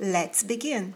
Let's begin.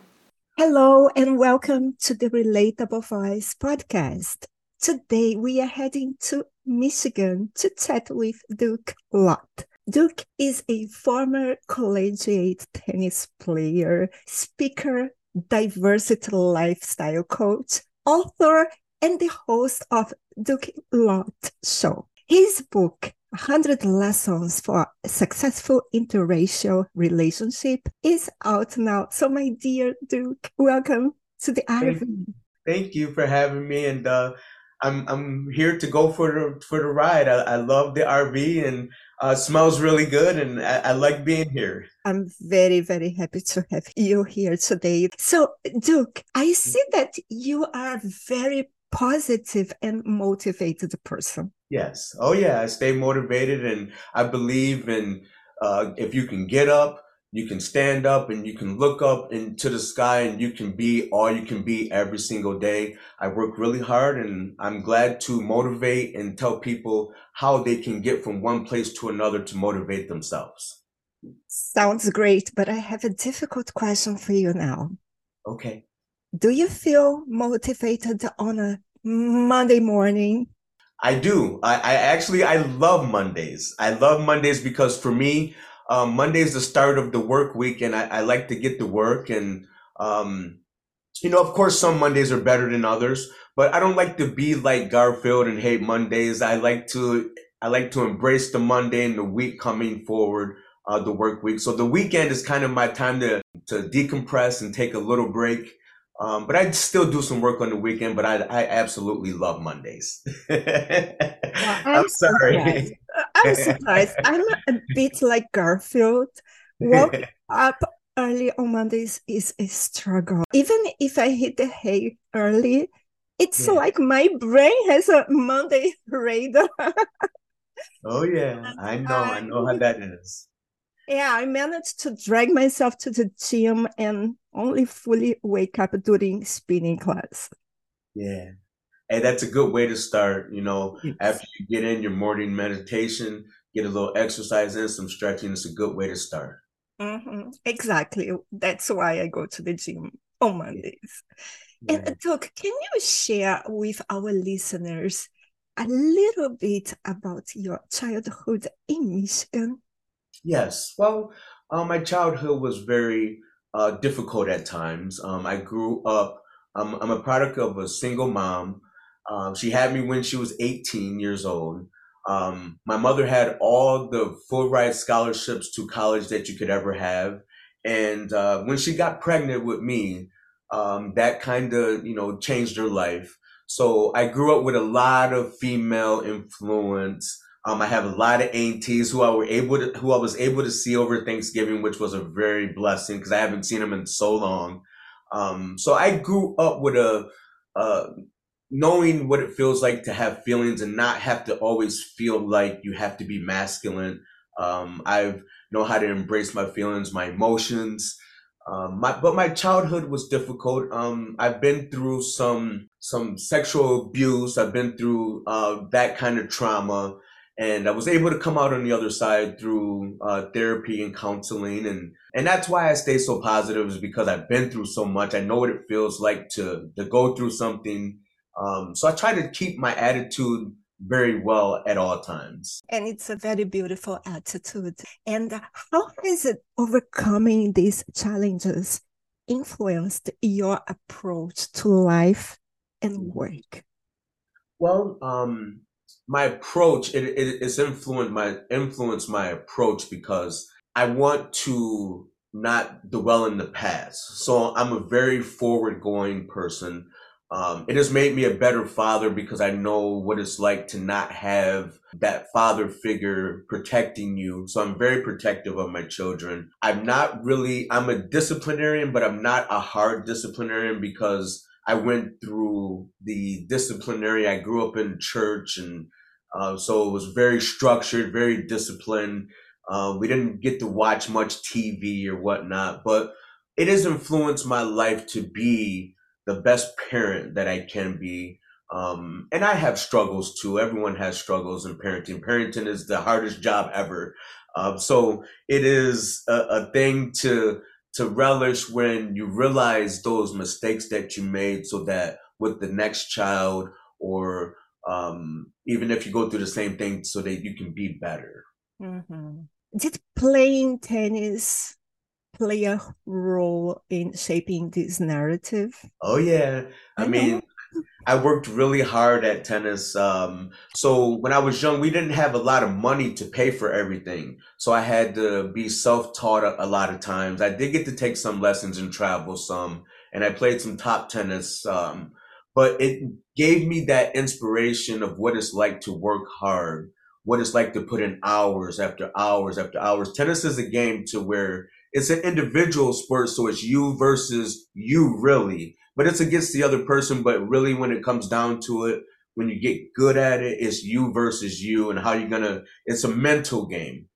Hello, and welcome to the Relatable Voice podcast. Today, we are heading to Michigan to chat with Duke Lott. Duke is a former collegiate tennis player, speaker, diversity lifestyle coach, author, and the host of Duke Lott Show. His book, 100 Lessons for a Successful Interracial Relationship is out now. So, my dear Duke, welcome to the RV. Thank you for having me, and uh, I'm I'm here to go for the for the ride. I, I love the RV, and uh, smells really good, and I, I like being here. I'm very very happy to have you here today. So, Duke, I see that you are very positive and motivated person. Yes. Oh, yeah. I stay motivated and I believe in uh, if you can get up, you can stand up and you can look up into the sky and you can be all you can be every single day. I work really hard and I'm glad to motivate and tell people how they can get from one place to another to motivate themselves. Sounds great, but I have a difficult question for you now. Okay. Do you feel motivated on a Monday morning? I do. I, I actually I love Mondays. I love Mondays because for me, um, Monday is the start of the work week, and I, I like to get to work. And um, you know, of course, some Mondays are better than others, but I don't like to be like Garfield and hate Mondays. I like to I like to embrace the Monday and the week coming forward, uh, the work week. So the weekend is kind of my time to to decompress and take a little break um, but I still do some work on the weekend, but I, I absolutely love Mondays. well, I'm, I'm, sorry. Surprised. I'm surprised. I'm a bit like Garfield. Woke up early on Mondays is a struggle. Even if I hit the hay early, it's yeah. like my brain has a Monday radar. oh yeah, I know. I know how that is. Yeah, I managed to drag myself to the gym and only fully wake up during spinning class. Yeah. Hey, that's a good way to start. You know, yes. after you get in your morning meditation, get a little exercise in, some stretching. It's a good way to start. Mm-hmm. Exactly. That's why I go to the gym on Mondays. Yeah. And Duke, can you share with our listeners a little bit about your childhood in Michigan? Yes. Well, uh, my childhood was very uh, difficult at times. Um, I grew up, um, I'm a product of a single mom. Um, she had me when she was 18 years old. Um, my mother had all the full ride scholarships to college that you could ever have. And uh, when she got pregnant with me, um, that kind of, you know, changed her life. So I grew up with a lot of female influence. Um, I have a lot of aunties who I were able to, who I was able to see over Thanksgiving, which was a very blessing because I haven't seen them in so long. Um, so I grew up with a, uh, knowing what it feels like to have feelings and not have to always feel like you have to be masculine. Um, I've know how to embrace my feelings, my emotions. Um, my, but my childhood was difficult. Um, I've been through some some sexual abuse. I've been through uh, that kind of trauma and I was able to come out on the other side through uh, therapy and counseling, and and that's why I stay so positive is because I've been through so much. I know what it feels like to to go through something. Um, so I try to keep my attitude very well at all times. And it's a very beautiful attitude. And how has it overcoming these challenges influenced your approach to life and work? Well, um, my approach it, it it's influenced my influenced my approach because I want to not dwell in the past. So I'm a very forward going person. Um, it has made me a better father because I know what it's like to not have that father figure protecting you. So I'm very protective of my children. I'm not really, I'm a disciplinarian, but I'm not a hard disciplinarian because I went through the disciplinary. I grew up in church and uh, so it was very structured, very disciplined. Uh, we didn't get to watch much TV or whatnot, but it has influenced my life to be the best parent that I can be. Um, and I have struggles too. Everyone has struggles in parenting. Parenting is the hardest job ever. Um, so it is a, a thing to to relish when you realize those mistakes that you made, so that with the next child or um, even if you go through the same thing, so that you can be better. Mm-hmm. Did playing tennis play a role in shaping this narrative? Oh yeah. I, I mean, I worked really hard at tennis. Um, so when I was young, we didn't have a lot of money to pay for everything. So I had to be self-taught a, a lot of times. I did get to take some lessons and travel some, and I played some top tennis. Um, but it gave me that inspiration of what it's like to work hard, what it's like to put in hours after hours after hours. Tennis is a game to where it's an individual sport, so it's you versus you, really. But it's against the other person. But really, when it comes down to it, when you get good at it, it's you versus you, and how you're gonna. It's a mental game.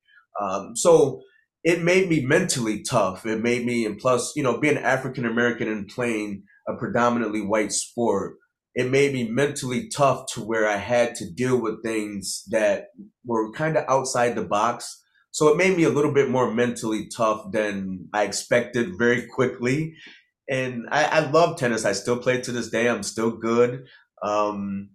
Um, so it made me mentally tough. It made me, and plus, you know, being African American and playing a predominantly white sport, it made me mentally tough to where I had to deal with things that were kind of outside the box so it made me a little bit more mentally tough than I expected very quickly. And I, I love tennis. I still play to this day. I'm still good. Um,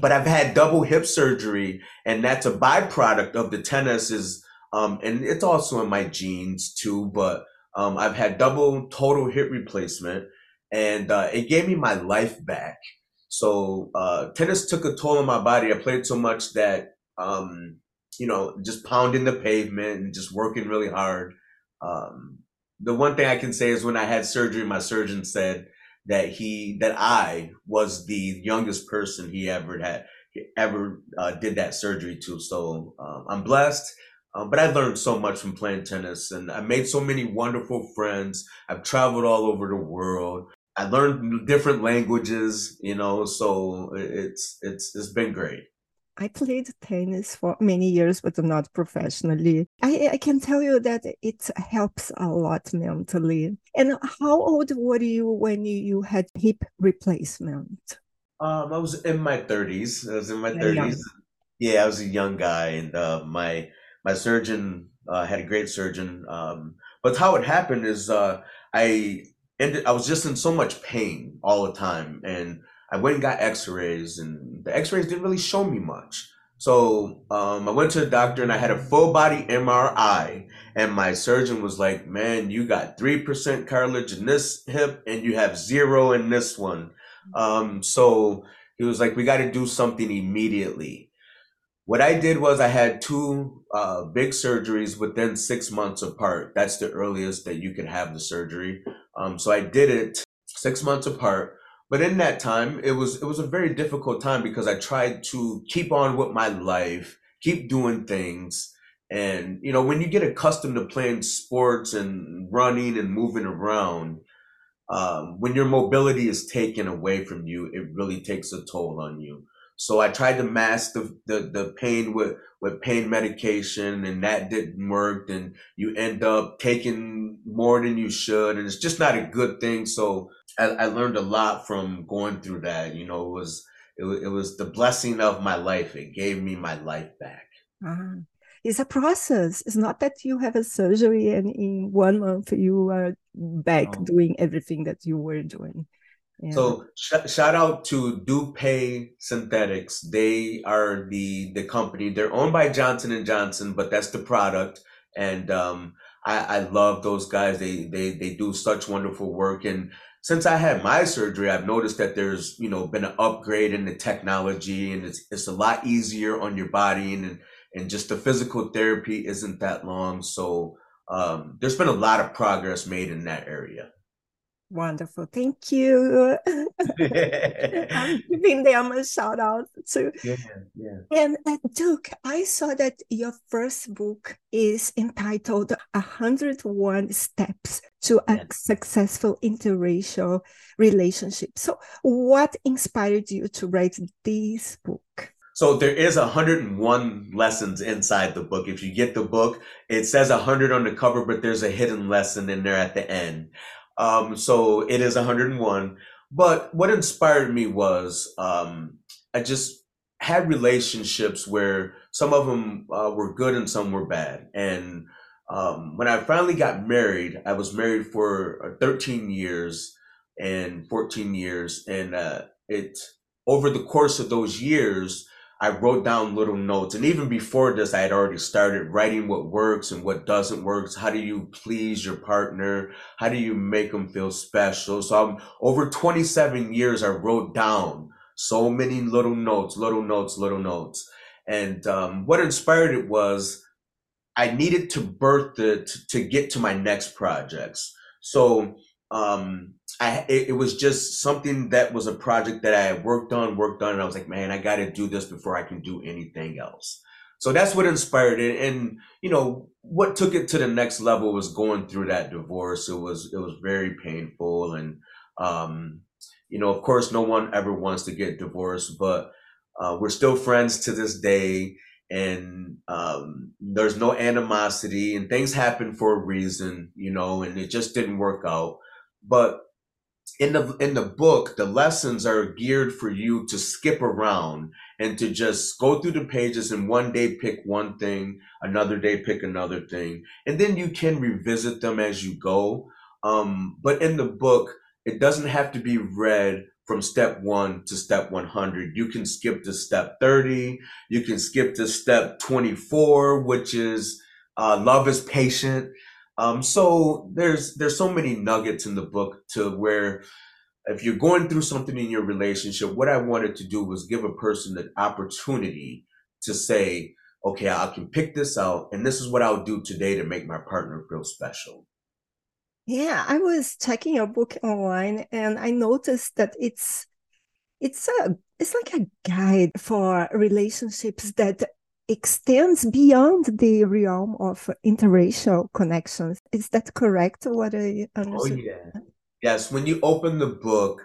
but I've had double hip surgery, and that's a byproduct of the tennis. Is um, and it's also in my genes too. But um, I've had double total hip replacement, and uh, it gave me my life back. So uh, tennis took a toll on my body. I played so much that um, you know, just pounding the pavement and just working really hard. Um, the one thing I can say is when I had surgery, my surgeon said that he that I was the youngest person he ever had ever uh, did that surgery to. So um, I'm blessed. Um, but I learned so much from playing tennis, and I made so many wonderful friends. I've traveled all over the world. I learned different languages, you know. So it's it's it's been great. I played tennis for many years, but not professionally. I, I can tell you that it helps a lot mentally. And how old were you when you, had hip replacement? Um, I was in my 30s. I was in my 30s. Yeah, I was a young guy, and uh, my my surgeon uh, had a great surgeon. Um, but how it happened is uh, I ended. I was just in so much pain all the time, and I went and got X-rays, and the X-rays didn't really show me much. So um, I went to the doctor and I had a full body MRI, and my surgeon was like, "Man, you got three percent cartilage in this hip, and you have zero in this one." Um, so he was like, "We got to do something immediately." What I did was I had two uh, big surgeries within six months apart. That's the earliest that you can have the surgery. Um, so I did it six months apart. But in that time, it was it was a very difficult time because I tried to keep on with my life, keep doing things. And you know, when you get accustomed to playing sports and running and moving around, um, when your mobility is taken away from you, it really takes a toll on you. So I tried to mask the, the, the pain with, with pain medication and that didn't work. And you end up taking more than you should. And it's just not a good thing. So I, I learned a lot from going through that. You know, it was, it, it was the blessing of my life. It gave me my life back. Uh-huh. It's a process. It's not that you have a surgery and in one month you are back doing everything that you were doing. Yeah. So sh- shout out to DePuy Synthetics. They are the the company. They're owned by Johnson and Johnson, but that's the product. And um, I, I love those guys. They they they do such wonderful work. And since I had my surgery, I've noticed that there's you know been an upgrade in the technology, and it's it's a lot easier on your body, and and just the physical therapy isn't that long. So um, there's been a lot of progress made in that area. Wonderful. Thank you. I'm giving them a shout out too. Yeah, yeah. And uh, Duke, I saw that your first book is entitled 101 Steps to a. Successful Interracial Relationship. So, what inspired you to write this book? So there is 101 lessons inside the book. If you get the book, it says 100 on the cover, but there's a hidden lesson in there at the end. Um, so it is 101. But what inspired me was um, I just had relationships where some of them uh, were good and some were bad. And um, when I finally got married, I was married for uh, 13 years and 14 years. And uh, it over the course of those years, I wrote down little notes. And even before this, I had already started writing what works and what doesn't work. How do you please your partner? How do you make them feel special? So I'm over 27 years, I wrote down so many little notes, little notes, little notes. And um, what inspired it was I needed to birth it to, to get to my next projects. So um, I it, it, was just something that was a project that I worked on, worked on, and I was like, man, I got to do this before I can do anything else. So that's what inspired it, and you know what took it to the next level was going through that divorce. It was it was very painful, and um, you know, of course, no one ever wants to get divorced, but uh, we're still friends to this day, and um, there's no animosity, and things happen for a reason, you know, and it just didn't work out. But in the in the book, the lessons are geared for you to skip around and to just go through the pages and one day pick one thing, another day pick another thing, and then you can revisit them as you go. Um, but in the book, it doesn't have to be read from step one to step 100. You can skip to step 30. You can skip to step 24, which is uh, love is patient. Um, so there's there's so many nuggets in the book to where if you're going through something in your relationship, what I wanted to do was give a person the opportunity to say, okay, I can pick this out, and this is what I'll do today to make my partner feel special. Yeah, I was checking your book online and I noticed that it's it's a it's like a guide for relationships that extends beyond the realm of interracial connections. Is that correct? What I understand? Oh yeah. Yes. When you open the book,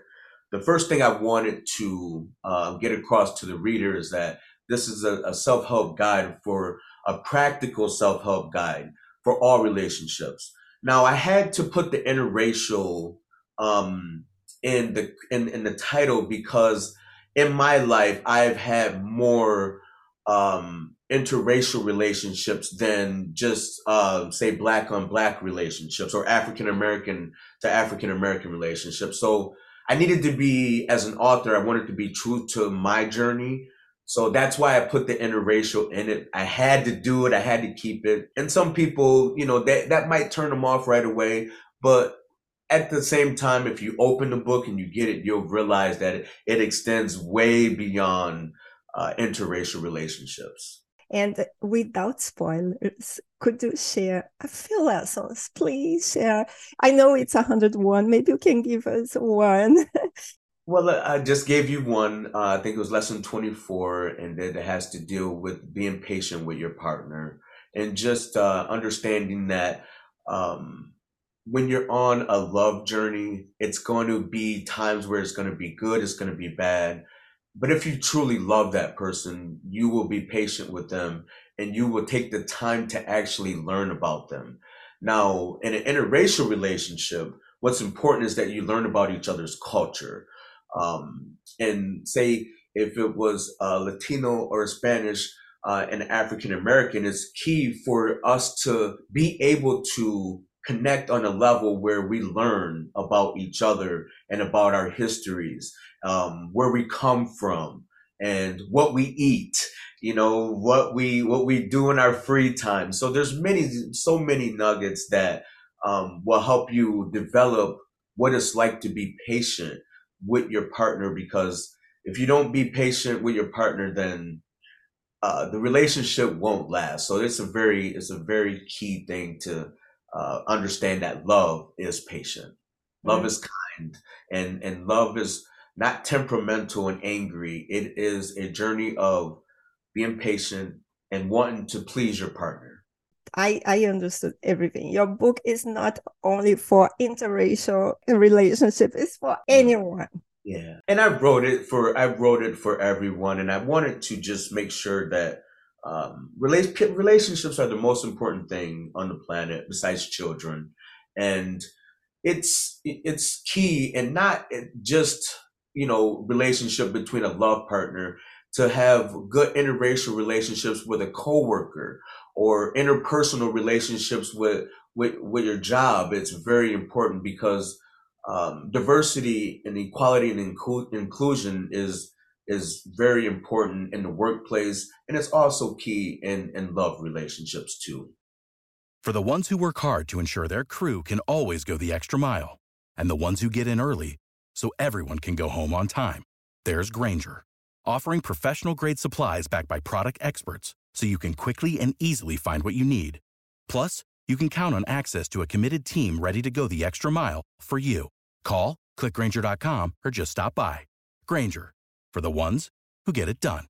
the first thing I wanted to uh, get across to the reader is that this is a, a self help guide for a practical self help guide for all relationships. Now, I had to put the interracial um, in the in, in the title because in my life I've had more um, interracial relationships than just uh, say black on black relationships or African American to African American relationships. So I needed to be as an author, I wanted to be true to my journey. So that's why I put the interracial in it. I had to do it. I had to keep it. And some people, you know, that that might turn them off right away, but at the same time, if you open the book and you get it, you'll realize that it, it extends way beyond uh, interracial relationships. And without spoilers, could you share a few lessons, please? Share. I know it's 101. Maybe you can give us one. well, I just gave you one. Uh, I think it was lesson 24, and it has to deal with being patient with your partner and just uh, understanding that um, when you're on a love journey, it's going to be times where it's going to be good, it's going to be bad but if you truly love that person, you will be patient with them and you will take the time to actually learn about them. Now, in an interracial relationship, what's important is that you learn about each other's culture. Um, and say if it was a Latino or Spanish uh, and African American, it's key for us to be able to connect on a level where we learn about each other and about our histories, um, where we come from, and what we eat. You know what we what we do in our free time. So there's many so many nuggets that um, will help you develop what it's like to be patient with your partner. Because if you don't be patient with your partner, then uh, the relationship won't last. So it's a very it's a very key thing to uh, understand that love is patient. Love mm-hmm. is kind, and and love is not temperamental and angry. It is a journey of being patient and wanting to please your partner. I, I understood everything. Your book is not only for interracial relationship, it's for anyone. Yeah. And I wrote it for I wrote it for everyone and I wanted to just make sure that um, relationships are the most important thing on the planet besides children. And it's it's key and not just, you know, relationship between a love partner to have good interracial relationships with a coworker or interpersonal relationships with with, with your job. It's very important because um, diversity and equality and inclu- inclusion is is very important in the workplace, and it's also key in in love relationships too. For the ones who work hard to ensure their crew can always go the extra mile, and the ones who get in early so everyone can go home on time, there's Grainger, offering professional grade supplies backed by product experts, so you can quickly and easily find what you need. Plus, you can count on access to a committed team ready to go the extra mile for you. Call, clickgrainger.com, or just stop by. Grainger, for the ones who get it done.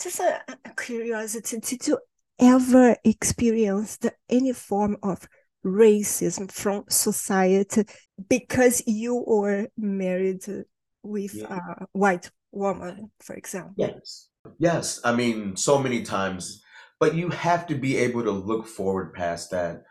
Just a, a curiosity, did you ever experience the, any form of racism from society because you were married with yeah. a white woman, for example? Yes. Yes. I mean, so many times but you have to be able to look forward past that.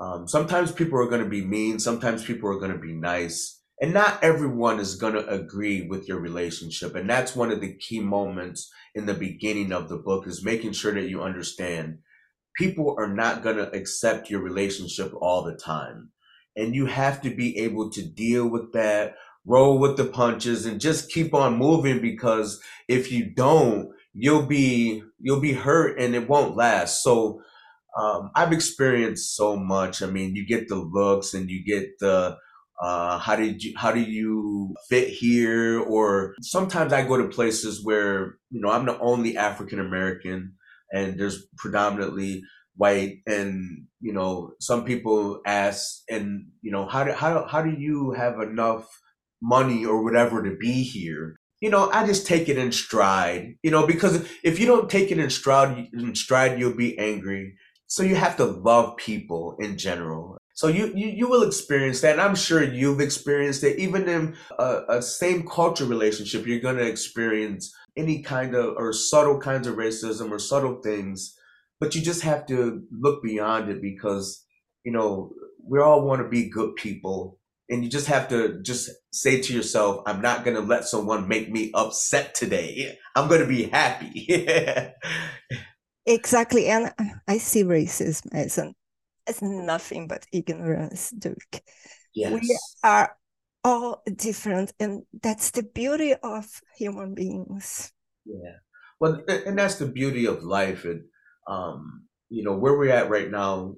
Um, sometimes people are going to be mean, sometimes people are going to be nice, and not everyone is going to agree with your relationship. And that's one of the key moments in the beginning of the book is making sure that you understand people are not going to accept your relationship all the time. And you have to be able to deal with that, roll with the punches, and just keep on moving because if you don't, you'll be you'll be hurt and it won't last. So um, I've experienced so much. I mean, you get the looks and you get the uh, how did you how do you fit here? Or sometimes I go to places where you know I'm the only African American and there's predominantly white and you know some people ask and you know how do how, how do you have enough money or whatever to be here you know, I just take it in stride, you know, because if you don't take it in stride, in stride, you'll be angry. So you have to love people in general. So you, you, you will experience that. And I'm sure you've experienced it. Even in a, a same culture relationship, you're going to experience any kind of, or subtle kinds of racism or subtle things, but you just have to look beyond it because, you know, we all want to be good people and you just have to just say to yourself i'm not going to let someone make me upset today i'm going to be happy exactly and i see racism as an as nothing but ignorance duke yes. we are all different and that's the beauty of human beings yeah well and that's the beauty of life and um you know where we're at right now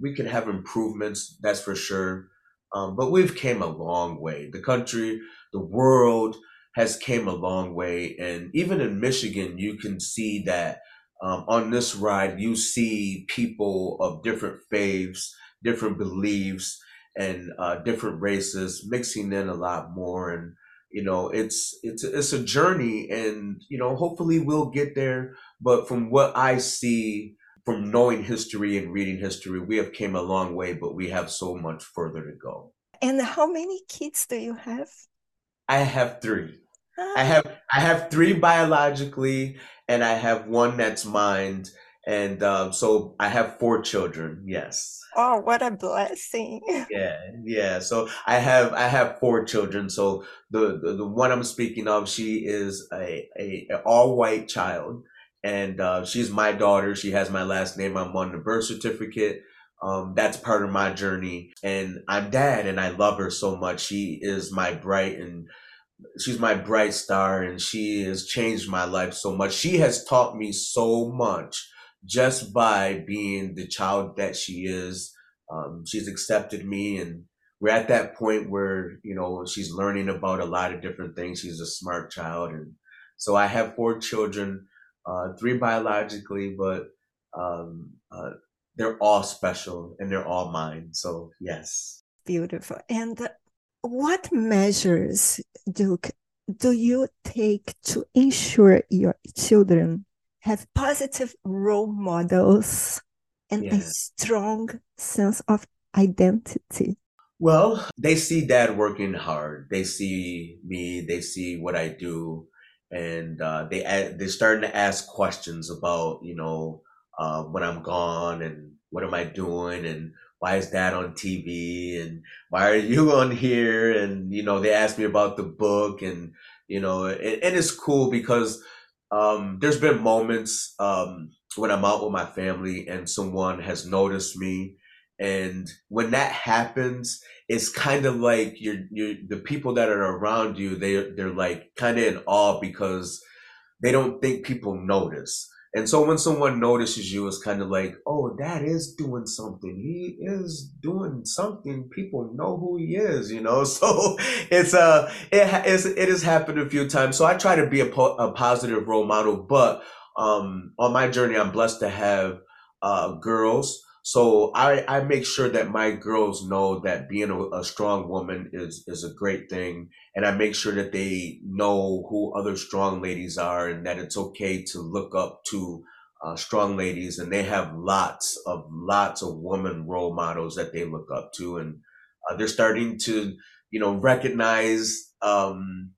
we can have improvements that's for sure um, but we've came a long way. The country, the world has came a long way, and even in Michigan, you can see that um, on this ride, you see people of different faiths, different beliefs, and uh, different races mixing in a lot more. And you know, it's it's it's a journey, and you know, hopefully we'll get there. But from what I see from knowing history and reading history, we have came a long way, but we have so much further to go. And how many kids do you have? I have three. I ah. have I have three biologically, and I have one that's mine. And um, so I have four children. Yes. Oh, what a blessing! Yeah, yeah. So I have I have four children. So the the, the one I'm speaking of, she is a a, a all white child and uh, she's my daughter. She has my last name. I'm on the birth certificate. Um, that's part of my journey, and I'm dad, and I love her so much. She is my bright and she's my bright star, and she has changed my life so much. She has taught me so much just by being the child that she is. Um, she's accepted me, and we're at that point where you know she's learning about a lot of different things. She's a smart child, and so I have four children uh, three biologically, but um, uh, they're all special and they're all mine. So yes. Beautiful. And what measures, Duke, do you take to ensure your children have positive role models and yeah. a strong sense of identity? Well, they see dad working hard. They see me, they see what I do, and uh, they they're starting to ask questions about you know uh, when I'm gone and what am I doing and why is dad on TV and why are you on here? And you know they ask me about the book and you know and, and it's cool because um, there's been moments um, when I'm out with my family and someone has noticed me. And when that happens it's kind of like you're you the people that are around you they they're like kind of in awe because they don't think people notice and so when someone notices you it's kind of like oh that is doing something. He is doing something. People know who he is you know? So it's uh it, it's, it has happened a few times. So i try to be a, po- a positive role model but um on my journey i'm blessed to have uh girls so I, I make sure that my girls know that being a, a, strong woman is is a great thing, and I make sure that they know who other strong ladies are, and that it's okay to look up to uh, strong ladies, and they have lots of lots of woman role models that they look up to, and uh, they're starting to you know recognize um,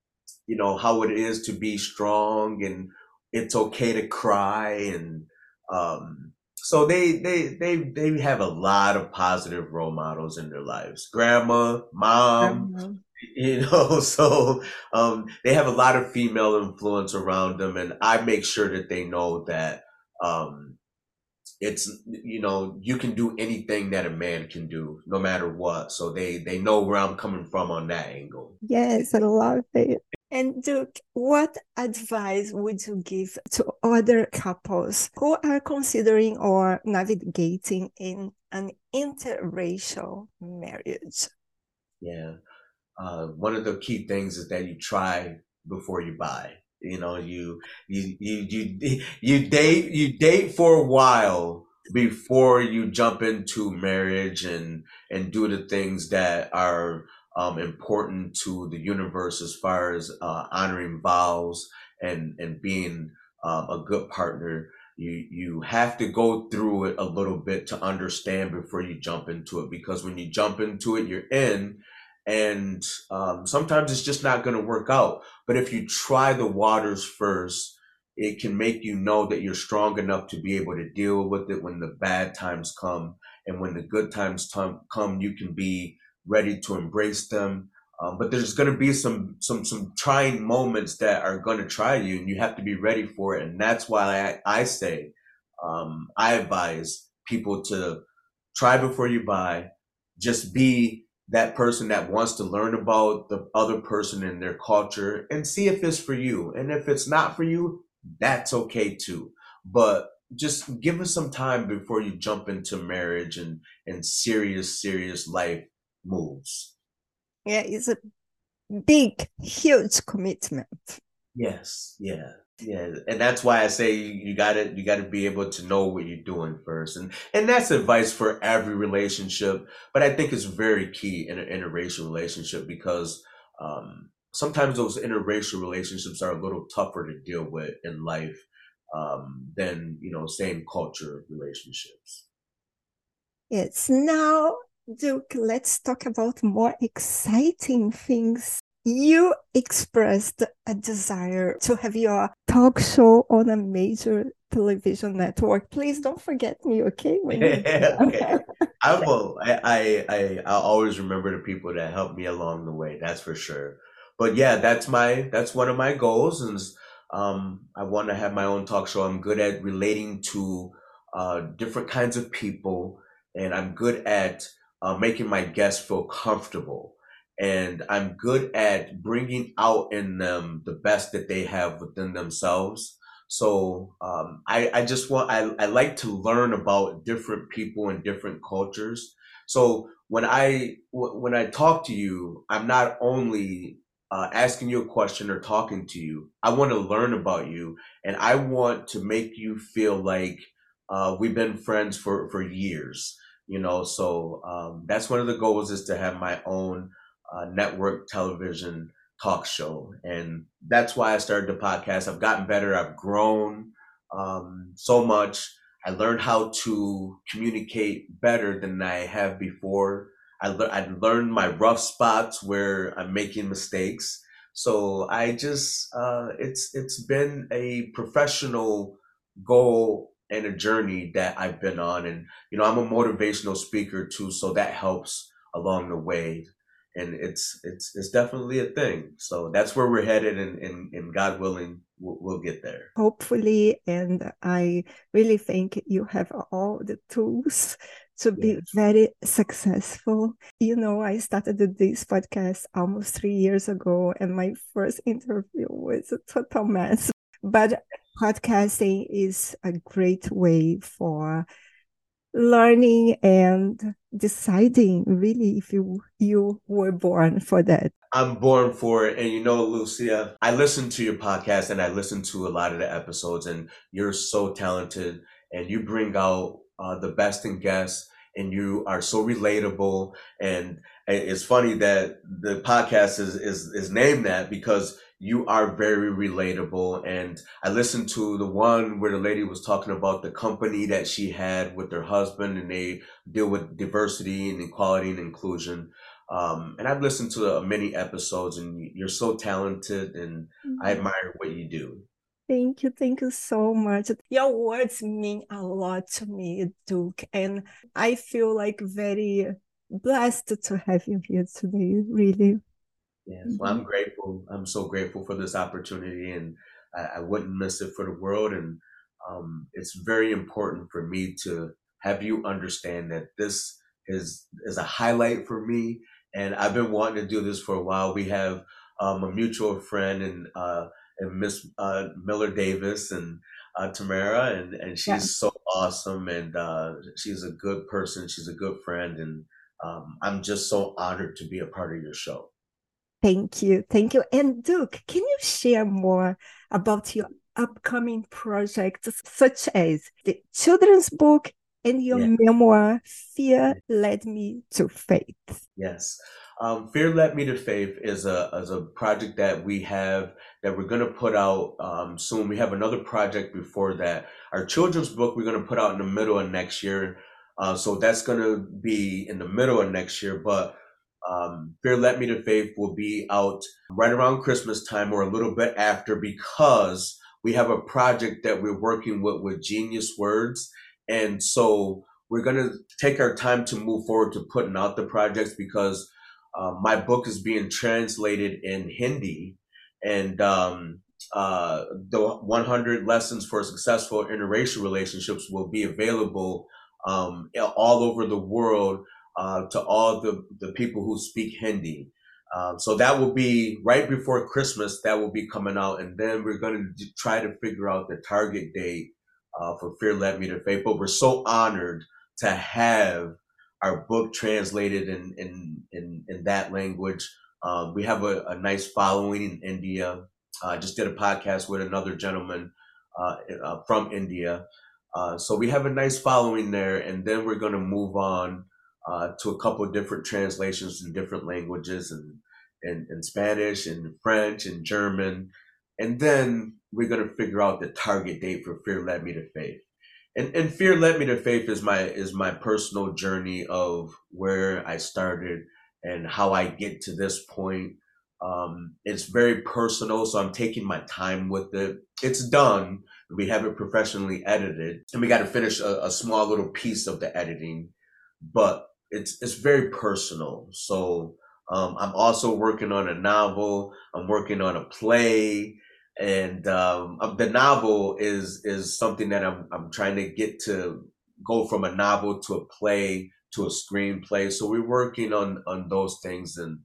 you know how it is to be strong, and it's okay to cry, and um, so they they they they have a lot of positive role models in their lives. Grandma mom mm-hmm. you know so um, they have a lot of female influence around them and i make sure that they know that um, it's you know you can do anything that a man can do no matter what. So they they know where i'm coming from on that angle. Yes i love it and Duke, what advice would you give to other couples who are considering or navigating in an interracial marriage? Yeah. Uh, one of the key things is that you try before you buy. You know, you you you you you date you date for a while before you jump into marriage and and do the things that are um, important to the universe as far as uh, honoring vows and and being um, a good partner. You you have to go through it a little bit to understand before you jump into it because when you jump into it, you're in, and um, sometimes it's just not going to work out. But if you try the waters first, it can make you know that you're strong enough to be able to deal with it when the bad times come, and when the good times come, you can be ready to embrace them. Um, but there's going to be some some some trying moments that are going to try you, and you have to be ready for it. And that's why I, I say um, I advise people to try before you buy. Just be that person that wants to learn about the other person and their culture and see if it's for you. And if it's not for you, that's okay too. But just give us some time before you jump into marriage and and serious serious life moves. Yeah, it's a big, huge commitment. Yes, yeah, yeah, and that's why I say you, gotta you gotta be able to know what you're doing first, and and that's advice for every relationship. But I think it's very key in an interracial relationship because um, sometimes those interracial relationships are a little tougher to deal with in life um, than you know same culture relationships. It's now Duke, let's talk about more exciting things. You expressed a desire to have your talk show on a major television network. Please don't forget me, okay? okay. I will. I, I, I, I'll always remember the people that helped me along the way. That's for sure. But yeah, that's my, that's one of my goals. And um, I want to have my own talk show. I'm good at relating to uh, different kinds of people, and I'm good at uh, making my guests feel comfortable. And I'm good at bringing out in them the best that they have within themselves. So um, I, I just want, I, I like to learn about different people and different cultures. So when I, when I talk to you, I'm not only uh, asking you a question or talking to you. I want to learn about you and I want to make you feel like uh, we've been friends for for years. You know, so um, that's one of the goals is to have my own uh, network television talk show, and that's why I started the podcast. I've gotten better. I've grown um, so much. I learned how to communicate better than I have before. I, le- I learned my rough spots where I'm making mistakes. So I just uh, it's it's been a professional goal and a journey that I've been on, and you know I'm a motivational speaker too, so that helps along the way and it's it's it's definitely a thing. So that's where we're headed, and and, and God willing, we'll, we'll get there. Hopefully, and I really think you have all the tools to be yes. very successful. You know, I started this podcast almost three years ago, and my first interview was a total mess. But podcasting is a great way for learning and deciding really if you you were born for that. I'm born for it. And you know lucia i listen to your podcast and i listen to a lot of the episodes and you're so talented and you bring out uh, the best in guests and you are so relatable. And it's funny that the podcast is is, is named that because you are very relatable. And I listened to the one where the lady was talking about the company that she had with her husband and they deal with diversity and equality and inclusion. Um, and I've listened to uh, many episodes and you're so talented and mm-hmm. I admire what you do. Thank you. Thank you so much. Your words mean a lot to me, Duke. And I feel like very blessed to have you here today, really. Yes, well, I'm grateful. I'm so grateful for this opportunity, and I, I wouldn't miss it for the world. And um, it's very important for me to have you understand that this is is a highlight for me, and I've been wanting to do this for a while. We have um, a mutual friend and uh, and Miss uh, Miller Davis and uh, Tamara, and and she's yeah. so awesome, and uh, she's a good person. She's a good friend, and um, I'm just so honored to be a part of your show. Thank you. Thank you. And Duke, can you share more about your upcoming projects, such as the children's book and your yeah. memoir, Fear Led Me to Faith? Yes. Um, Fear Led Me to Faith is a, is a project that we have that we're going to put out um, soon. We have another project before that. Our children's book we're going to put out in the middle of next year. Uh, so that's going to be in the middle of next year. But um, Fear Led Me to Faith will be out right around Christmas time or a little bit after because we have a project that we're working with with Genius Words. And so we're going to take our time to move forward to putting out the projects because uh, my book is being translated in Hindi. And um, uh, the 100 Lessons for Successful Interracial Relationships will be available um, all over the world uh, to all the, the people who speak Hindi. Um, so that will be right before Christmas. That will be coming out, and then we're going to try to figure out the target date uh, for Fear Led Me to Faith. But we're so honored to have our book translated in in in, in that language. Um, we have a, a, nice following in India. I uh, just did a podcast with another gentleman uh, uh from India. Uh, so we have a nice following there, and then we're going to move on uh, to a couple different translations in different languages and in Spanish and French and German. And then we're going to figure out the target date for Fear Led Me to Faith. And, and Fear Led Me to Faith is my is my personal journey of where I started and how I get to this point. Um, it's very personal, so I'm taking my time with it. It's done. We have it professionally edited, and we got to finish a, a small little piece of the editing. But it's it's very personal. So um, I'm also working on a novel. I'm working on a play, and um, um, the novel is is something that I'm I'm trying to get to go from a novel to a play to a screenplay. So we're working on on those things, and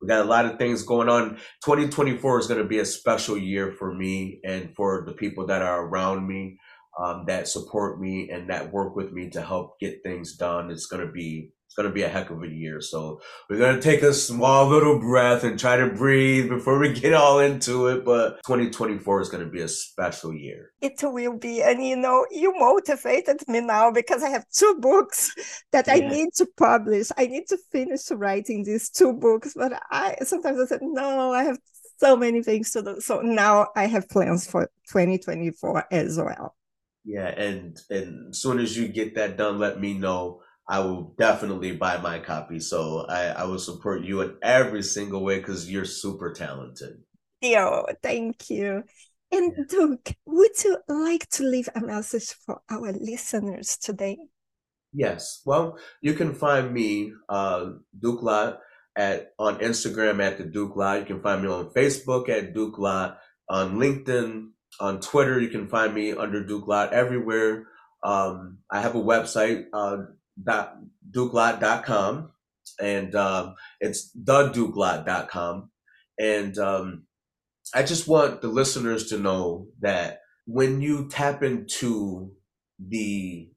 we got a lot of things going on. 2024 is going to be a special year for me and for the people that are around me. Um, that support me and that work with me to help get things done. It's to be it's to be a heck of a year. So we're to take a small little breath and try to breathe before we get all into it. But 2024 is to be a special year. It will be. And you know, you motivated me now because I have two books that yeah. I need to publish. I need to finish writing these two books. But I sometimes I said, no, I have so many things to do. So now I have plans for 2024 as well. Yeah, and and as soon as you get that done, let me know. I will definitely buy my copy. So I, I will support you in every single way because you're super talented. Yo, thank you. And yeah. Duke, would you like to leave a message for our listeners today? Yes. Well, you can find me, uh, Duke Lott, at on Instagram at the Duke Lott. You can find me on Facebook at Duke Lott, on LinkedIn, on Twitter. You can find me under Duke Lott everywhere. Um, I have a website, uh, dukelott.com, and um, it's thedukelott.com. And um, I just want the listeners to know that when you tap into the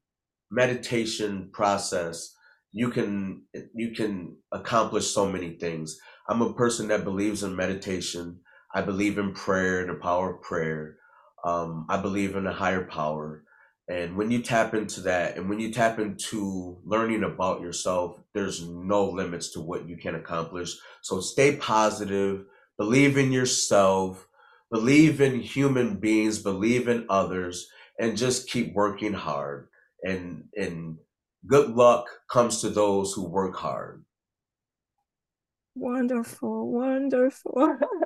meditation process, you can you can accomplish so many things. I'm a person that believes in meditation. I believe in prayer and the power of prayer. Um, I believe in a higher power. And when you tap into that and when you tap into learning about yourself, there's no limits to what you can accomplish. So stay positive, believe in yourself, believe in human beings, believe in others, and just keep working hard. And and good luck comes to those who work hard. Wonderful, wonderful.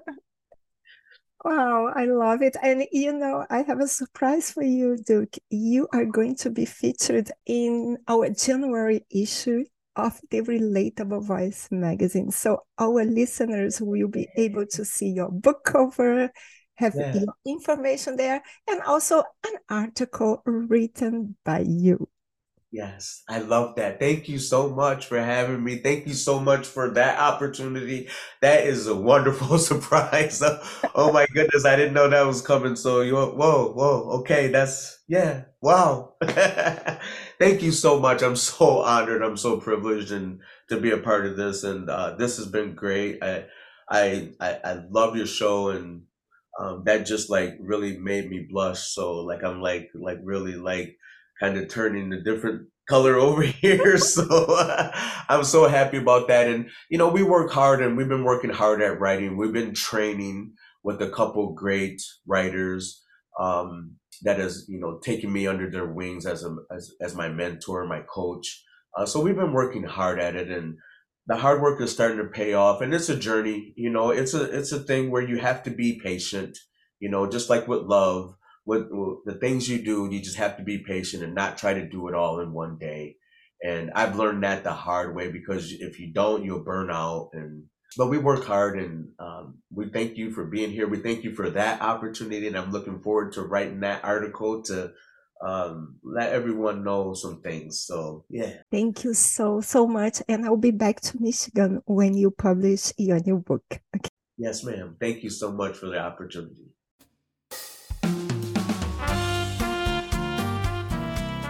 Wow, I love it. And you know, I have a surprise for you, Duke. You are going to be featured in our January issue of the Relatable Voice magazine. So our listeners will be able to see your book cover, have yeah. your information there, and also an article written by you. Yes, I love that. Thank you so much for having me. Thank you so much for that opportunity. That is a wonderful surprise. oh my goodness, I didn't know that was coming. So you whoa, whoa, okay, that's yeah, wow. Thank you so much. I'm so honored. I'm so privileged and to be a part of this. And uh, this has been great. I I I, I love your show and um, that just like really made me blush. So like I'm like like really like kind of turning a different color over here. So I'm so happy about that. And, you know, we work hard and we've been working hard at writing. We've been training with a couple great writers um, that has, you know, taken me under their wings as, a, as, as my mentor, my coach. Uh, so we've been working hard at it and the hard work is starting to pay off and it's a journey, you know, it's a, it's a thing where you have to be patient, you know, just like with love what, the things you do, you just have to be patient and not try to do it all in one day. And I've learned that the hard way because if you don't, you'll burn out. And but we work hard, and um, we thank you for being here. We thank you for that opportunity, and I'm looking forward to writing that article to um, let everyone know some things. So yeah. Thank you so so much, and I'll be back to Michigan when you publish your new book. Okay. Yes, ma'am. Thank you so much for the opportunity.